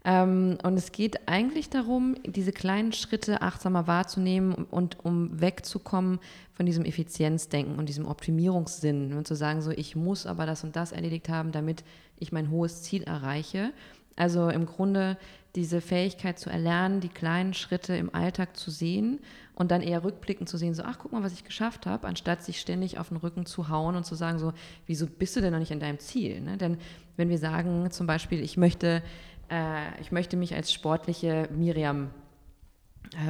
S3: Ähm, und es geht eigentlich darum, diese kleinen Schritte achtsamer wahrzunehmen und um wegzukommen von diesem Effizienzdenken und diesem Optimierungssinn und zu sagen, so ich muss aber das und das erledigt haben, damit ich mein hohes Ziel erreiche. Also im Grunde diese Fähigkeit zu erlernen, die kleinen Schritte im Alltag zu sehen und dann eher rückblickend zu sehen, so, ach, guck mal, was ich geschafft habe, anstatt sich ständig auf den Rücken zu hauen und zu sagen, so, wieso bist du denn noch nicht an deinem Ziel? Ne? Denn wenn wir sagen, zum Beispiel, ich möchte, äh, ich möchte mich als sportliche Miriam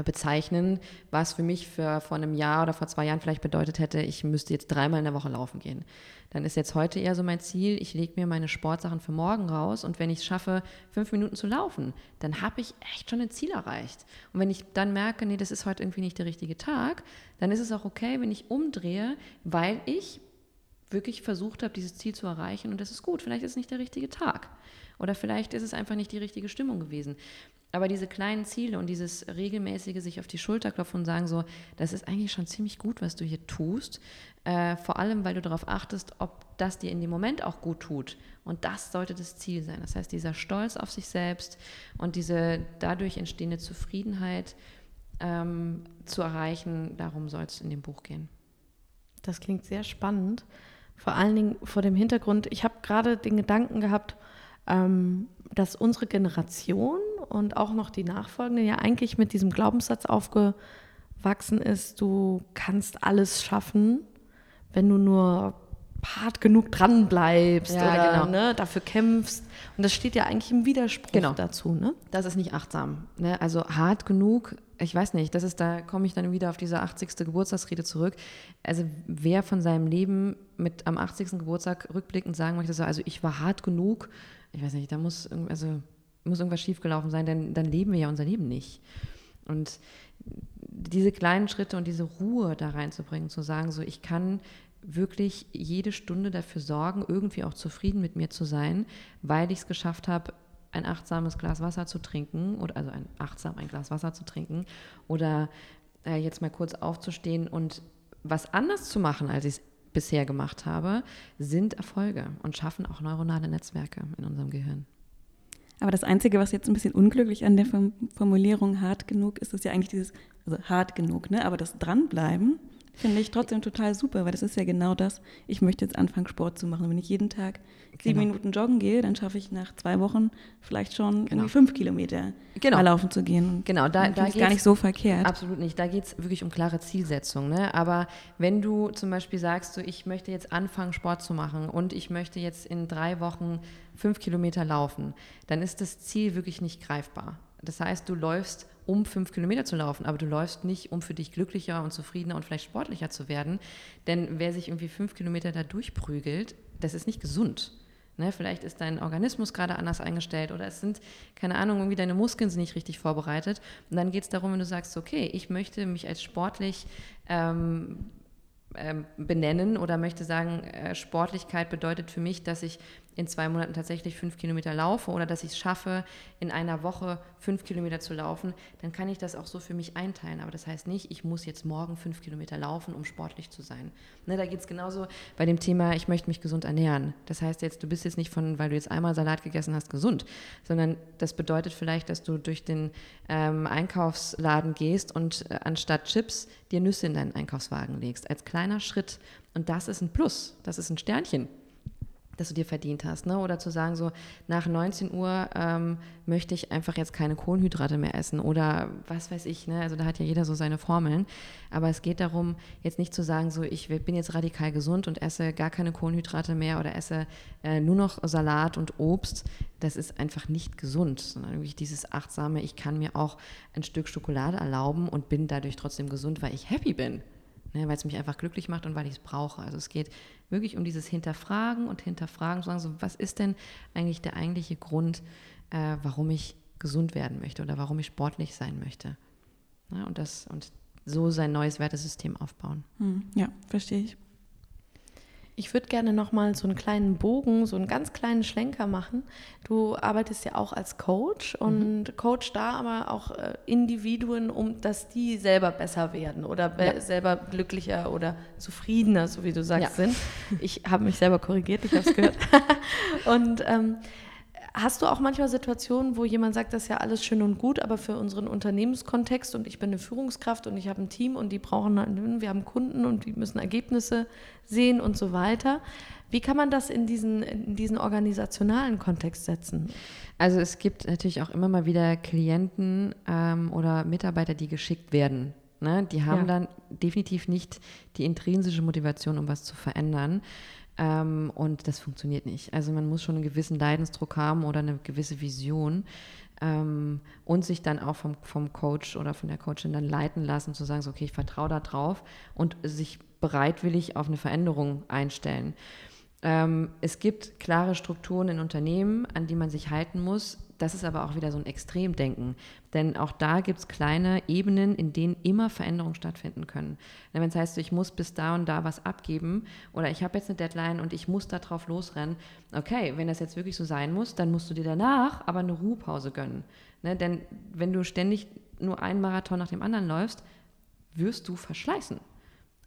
S3: bezeichnen, was für mich für vor einem Jahr oder vor zwei Jahren vielleicht bedeutet hätte, ich müsste jetzt dreimal in der Woche laufen gehen. Dann ist jetzt heute eher so mein Ziel, ich lege mir meine Sportsachen für morgen raus und wenn ich es schaffe, fünf Minuten zu laufen, dann habe ich echt schon ein Ziel erreicht. Und wenn ich dann merke, nee, das ist heute irgendwie nicht der richtige Tag, dann ist es auch okay, wenn ich umdrehe, weil ich wirklich versucht habe, dieses Ziel zu erreichen und das ist gut. Vielleicht ist es nicht der richtige Tag oder vielleicht ist es einfach nicht die richtige Stimmung gewesen. Aber diese kleinen Ziele und dieses regelmäßige sich auf die Schulter klopfen und sagen so, das ist eigentlich schon ziemlich gut, was du hier tust. Äh, vor allem, weil du darauf achtest, ob das dir in dem Moment auch gut tut. Und das sollte das Ziel sein. Das heißt, dieser Stolz auf sich selbst und diese dadurch entstehende Zufriedenheit ähm, zu erreichen, darum soll es in dem Buch gehen.
S2: Das klingt sehr spannend. Vor allen Dingen vor dem Hintergrund, ich habe gerade den Gedanken gehabt, ähm, dass unsere Generation und auch noch die nachfolgende ja eigentlich mit diesem Glaubenssatz aufgewachsen ist, du kannst alles schaffen, wenn du nur hart genug dran bleibst ja, oder genau. ne, dafür kämpfst. Und das steht ja eigentlich im Widerspruch genau. dazu. Ne?
S3: Das ist nicht achtsam. Ne? Also hart genug, ich weiß nicht, das ist, da komme ich dann wieder auf diese 80. Geburtstagsrede zurück. Also wer von seinem Leben mit am 80. Geburtstag rückblickend sagen möchte, so, also ich war hart genug, ich weiß nicht, da muss, also, muss irgendwas schiefgelaufen sein, denn dann leben wir ja unser Leben nicht. Und diese kleinen Schritte und diese Ruhe da reinzubringen, zu sagen, so ich kann wirklich jede Stunde dafür sorgen, irgendwie auch zufrieden mit mir zu sein, weil ich es geschafft habe, ein achtsames Glas Wasser zu trinken oder also ein achtsam ein Glas Wasser zu trinken oder äh, jetzt mal kurz aufzustehen und was anders zu machen, als ich es bisher gemacht habe, sind Erfolge und schaffen auch neuronale Netzwerke in unserem Gehirn.
S1: Aber das Einzige, was jetzt ein bisschen unglücklich an der Formulierung hart genug ist, ist ja eigentlich dieses, also hart genug, ne? Aber das Dranbleiben Finde ich trotzdem total super, weil das ist ja genau das. Ich möchte jetzt anfangen, Sport zu machen. Wenn ich jeden Tag sieben genau. Minuten joggen gehe, dann schaffe ich nach zwei Wochen vielleicht schon genau. irgendwie fünf Kilometer genau. mal laufen zu gehen.
S3: Genau, da,
S1: da ist gar nicht so verkehrt.
S3: Absolut nicht. Da geht es wirklich um klare Zielsetzung. Ne? Aber wenn du zum Beispiel sagst, so, ich möchte jetzt anfangen, Sport zu machen und ich möchte jetzt in drei Wochen fünf Kilometer laufen, dann ist das Ziel wirklich nicht greifbar. Das heißt, du läufst um fünf Kilometer zu laufen, aber du läufst nicht, um für dich glücklicher und zufriedener und vielleicht sportlicher zu werden. Denn wer sich irgendwie fünf Kilometer da durchprügelt, das ist nicht gesund. Ne, vielleicht ist dein Organismus gerade anders eingestellt oder es sind, keine Ahnung, irgendwie deine Muskeln sind nicht richtig vorbereitet. Und dann geht es darum, wenn du sagst, okay, ich möchte mich als sportlich ähm, benennen oder möchte sagen, äh, Sportlichkeit bedeutet für mich, dass ich in zwei Monaten tatsächlich fünf Kilometer laufe oder dass ich es schaffe, in einer Woche fünf Kilometer zu laufen, dann kann ich das auch so für mich einteilen. Aber das heißt nicht, ich muss jetzt morgen fünf Kilometer laufen, um sportlich zu sein. Ne, da geht es genauso bei dem Thema, ich möchte mich gesund ernähren. Das heißt jetzt, du bist jetzt nicht von, weil du jetzt einmal Salat gegessen hast, gesund, sondern das bedeutet vielleicht, dass du durch den ähm, Einkaufsladen gehst und äh, anstatt Chips dir Nüsse in deinen Einkaufswagen legst, als kleiner Schritt. Und das ist ein Plus, das ist ein Sternchen das du dir verdient hast. Ne? Oder zu sagen, so nach 19 Uhr ähm, möchte ich einfach jetzt keine Kohlenhydrate mehr essen oder was weiß ich. Ne? Also da hat ja jeder so seine Formeln. Aber es geht darum, jetzt nicht zu sagen, so ich bin jetzt radikal gesund und esse gar keine Kohlenhydrate mehr oder esse äh, nur noch Salat und Obst. Das ist einfach nicht gesund, sondern wirklich dieses achtsame, ich kann mir auch ein Stück Schokolade erlauben und bin dadurch trotzdem gesund, weil ich happy bin ne, weil es mich einfach glücklich macht und weil ich es brauche. Also es geht wirklich um dieses Hinterfragen und Hinterfragen, sagen so, was ist denn eigentlich der eigentliche Grund, äh, warum ich gesund werden möchte oder warum ich sportlich sein möchte. Ja, und, das, und so sein neues Wertesystem aufbauen.
S1: Hm, ja, verstehe ich.
S2: Ich würde gerne noch mal so einen kleinen Bogen, so einen ganz kleinen Schlenker machen. Du arbeitest ja auch als Coach und mhm. coach da aber auch äh, Individuen, um dass die selber besser werden oder be ja. selber glücklicher oder zufriedener, so wie du sagst, ja. sind. Ich habe mich selber korrigiert, ich habe es gehört. und ähm, Hast du auch manchmal Situationen, wo jemand sagt, das ist ja alles schön und gut, aber für unseren Unternehmenskontext und ich bin eine Führungskraft und ich habe ein Team und die brauchen, wir haben Kunden und die müssen Ergebnisse sehen und so weiter. Wie kann man das in diesen, in diesen organisationalen Kontext setzen?
S3: Also es gibt natürlich auch immer mal wieder Klienten ähm, oder Mitarbeiter, die geschickt werden. Ne? Die haben ja. dann definitiv nicht die intrinsische Motivation, um was zu verändern. Ähm, und das funktioniert nicht. Also man muss schon einen gewissen Leidensdruck haben oder eine gewisse Vision ähm, und sich dann auch vom, vom Coach oder von der Coachin dann leiten lassen, zu sagen, so, okay, ich vertraue da drauf und sich bereitwillig auf eine Veränderung einstellen. Ähm, es gibt klare Strukturen in Unternehmen, an die man sich halten muss. Das ist aber auch wieder so ein Extremdenken. Denn auch da gibt es kleine Ebenen, in denen immer Veränderungen stattfinden können. Wenn es heißt, ich muss bis da und da was abgeben oder ich habe jetzt eine Deadline und ich muss darauf losrennen, okay, wenn das jetzt wirklich so sein muss, dann musst du dir danach aber eine Ruhepause gönnen. Ne? Denn wenn du ständig nur einen Marathon nach dem anderen läufst, wirst du verschleißen.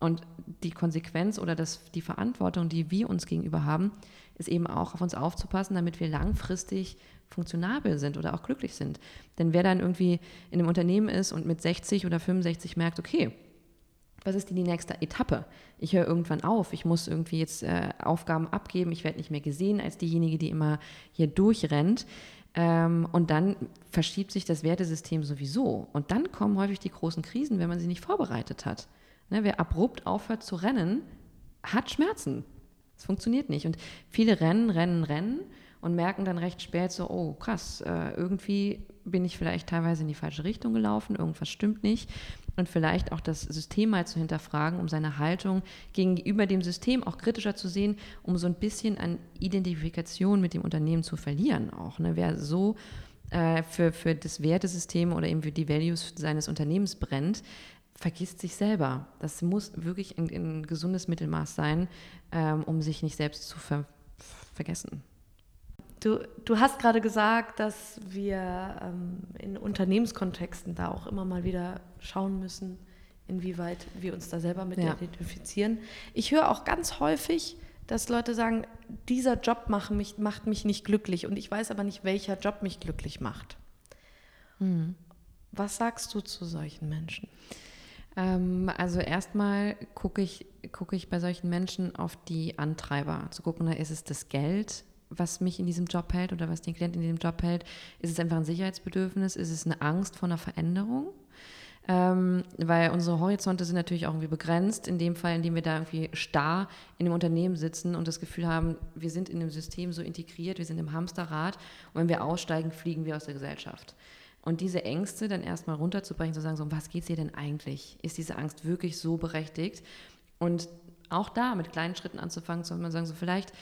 S3: Und die Konsequenz oder das, die Verantwortung, die wir uns gegenüber haben, ist eben auch auf uns aufzupassen, damit wir langfristig funktionabel sind oder auch glücklich sind. Denn wer dann irgendwie in einem Unternehmen ist und mit 60 oder 65 merkt, okay, was ist denn die nächste Etappe? Ich höre irgendwann auf, ich muss irgendwie jetzt äh, Aufgaben abgeben, ich werde nicht mehr gesehen als diejenige, die immer hier durchrennt. Ähm, und dann verschiebt sich das Wertesystem sowieso. Und dann kommen häufig die großen Krisen, wenn man sie nicht vorbereitet hat. Ne, wer abrupt aufhört zu rennen, hat Schmerzen. Es funktioniert nicht. Und viele rennen, rennen, rennen und merken dann recht spät so, oh krass, äh, irgendwie bin ich vielleicht teilweise in die falsche Richtung gelaufen, irgendwas stimmt nicht. Und vielleicht auch das System mal zu hinterfragen, um seine Haltung gegenüber dem System auch kritischer zu sehen, um so ein bisschen an Identifikation mit dem Unternehmen zu verlieren auch. Ne? Wer so äh, für, für das Wertesystem oder eben für die Values seines Unternehmens brennt, vergisst sich selber. Das muss wirklich ein, ein gesundes Mittelmaß sein, ähm, um sich nicht selbst zu ver vergessen.
S2: Du, du hast gerade gesagt, dass wir ähm, in Unternehmenskontexten da auch immer mal wieder schauen müssen, inwieweit wir uns da selber mit ja. identifizieren. Ich höre auch ganz häufig, dass Leute sagen, dieser Job macht mich, macht mich nicht glücklich und ich weiß aber nicht, welcher Job mich glücklich macht. Mhm. Was sagst du zu solchen Menschen?
S3: Ähm, also erstmal gucke ich, gucke ich bei solchen Menschen auf die Antreiber, zu gucken, na, ist es das Geld, was mich in diesem Job hält oder was den Klienten in diesem Job hält? Ist es einfach ein Sicherheitsbedürfnis? Ist es eine Angst vor einer Veränderung? Ähm, weil unsere Horizonte sind natürlich auch irgendwie begrenzt, in dem Fall, in dem wir da irgendwie starr in dem Unternehmen sitzen und das Gefühl haben, wir sind in dem System so integriert, wir sind im Hamsterrad und wenn wir aussteigen, fliegen wir aus der Gesellschaft. Und diese Ängste dann erstmal runterzubrechen, zu sagen, so, um was geht es hier denn eigentlich? Ist diese Angst wirklich so berechtigt? Und auch da mit kleinen Schritten anzufangen, zu sagen, so vielleicht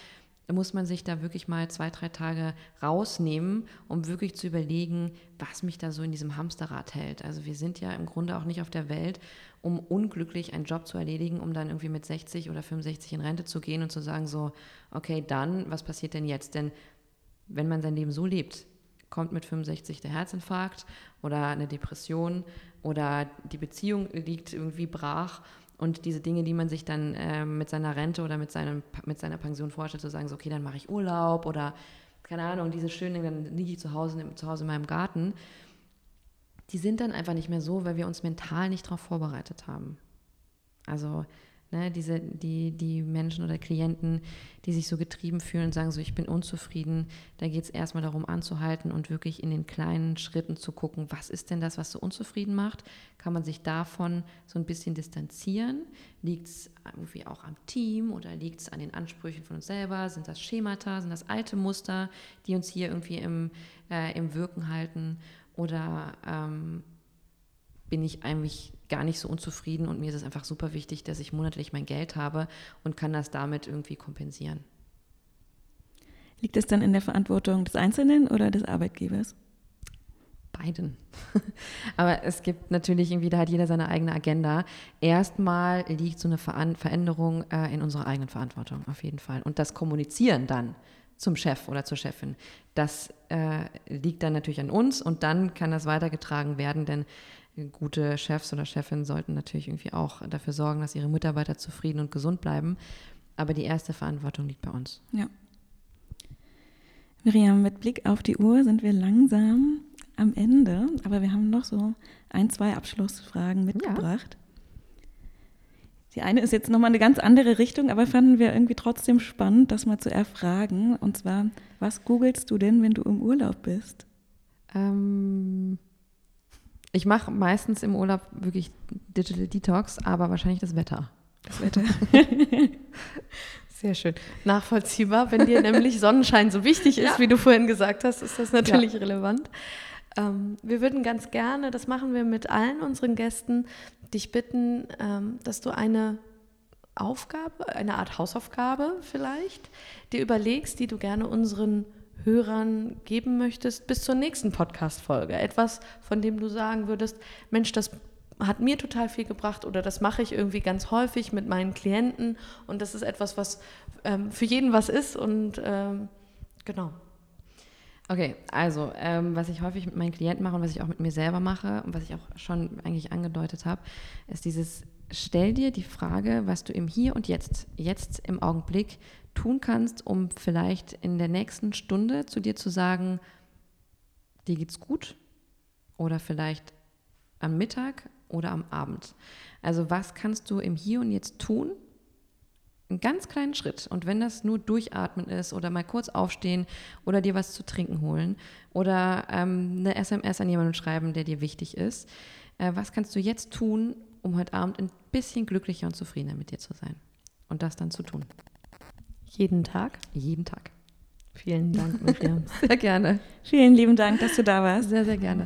S3: muss man sich da wirklich mal zwei, drei Tage rausnehmen, um wirklich zu überlegen, was mich da so in diesem Hamsterrad hält. Also wir sind ja im Grunde auch nicht auf der Welt, um unglücklich einen Job zu erledigen, um dann irgendwie mit 60 oder 65 in Rente zu gehen und zu sagen so, okay, dann, was passiert denn jetzt? Denn wenn man sein Leben so lebt, kommt mit 65 der Herzinfarkt oder eine Depression oder die Beziehung liegt irgendwie brach und diese Dinge, die man sich dann äh, mit seiner Rente oder mit, seinem, mit seiner Pension vorstellt, zu sagen, so, okay, dann mache ich Urlaub oder keine Ahnung, diese schönen, dann liege ich zu Hause, zu Hause in meinem Garten, die sind dann einfach nicht mehr so, weil wir uns mental nicht darauf vorbereitet haben. Also Ne, diese, die, die Menschen oder Klienten, die sich so getrieben fühlen und sagen so, ich bin unzufrieden, da geht es erstmal darum anzuhalten und wirklich in den kleinen Schritten zu gucken, was ist denn das, was so unzufrieden macht? Kann man sich davon so ein bisschen distanzieren? Liegt es irgendwie auch am Team oder liegt es an den Ansprüchen von uns selber? Sind das Schemata, sind das alte Muster, die uns hier irgendwie im, äh, im Wirken halten? Oder ähm, bin ich eigentlich gar nicht so unzufrieden und mir ist es einfach super wichtig, dass ich monatlich mein Geld habe und kann das damit irgendwie kompensieren.
S1: Liegt es dann in der Verantwortung des Einzelnen oder des Arbeitgebers?
S3: Beiden. Aber es gibt natürlich irgendwie, da hat jeder seine eigene Agenda. Erstmal liegt so eine Veränderung äh, in unserer eigenen Verantwortung, auf jeden Fall. Und das Kommunizieren dann zum Chef oder zur Chefin, das äh, liegt dann natürlich an uns und dann kann das weitergetragen werden, denn gute Chefs oder Chefinnen sollten natürlich irgendwie auch dafür sorgen, dass ihre Mitarbeiter zufrieden und gesund bleiben. Aber die erste Verantwortung liegt bei uns.
S1: Ja. Miriam, mit Blick auf die Uhr sind wir langsam am Ende, aber wir haben noch so ein, zwei Abschlussfragen mitgebracht. Ja. Die eine ist jetzt nochmal eine ganz andere Richtung, aber fanden wir irgendwie trotzdem spannend, das mal zu erfragen. Und zwar, was googelst du denn, wenn du im Urlaub bist?
S3: Ähm, ich mache meistens im Urlaub wirklich Digital Detox, aber wahrscheinlich das Wetter.
S1: Das Wetter.
S2: Sehr schön. Nachvollziehbar. Wenn dir nämlich Sonnenschein so wichtig ist, ja. wie du vorhin gesagt hast, ist das natürlich ja. relevant. Ähm, wir würden ganz gerne, das machen wir mit allen unseren Gästen, dich bitten, ähm, dass du eine Aufgabe, eine Art Hausaufgabe vielleicht, dir überlegst, die du gerne unseren Hörern geben möchtest bis zur nächsten Podcast-Folge? Etwas, von dem du sagen würdest, Mensch, das hat mir total viel gebracht oder das mache ich irgendwie ganz häufig mit meinen Klienten und das ist etwas, was ähm, für jeden was ist und ähm, genau.
S3: Okay, also ähm, was ich häufig mit meinen Klienten mache und was ich auch mit mir selber mache und was ich auch schon eigentlich angedeutet habe, ist dieses stell dir die Frage, was du im Hier und Jetzt, jetzt im Augenblick tun kannst, um vielleicht in der nächsten Stunde zu dir zu sagen, dir geht's gut oder vielleicht am Mittag oder am Abend. Also was kannst du im Hier und Jetzt tun? Einen ganz kleinen Schritt. Und wenn das nur durchatmen ist oder mal kurz aufstehen oder dir was zu trinken holen oder ähm, eine SMS an jemanden schreiben, der dir wichtig ist, äh, was kannst du jetzt tun, um heute Abend ein bisschen glücklicher und zufriedener mit dir zu sein und das dann zu tun?
S2: Jeden Tag?
S3: Jeden Tag.
S2: Vielen Dank, Miriam.
S3: Sehr gerne.
S1: Vielen lieben Dank, dass du da warst.
S3: Sehr, sehr gerne.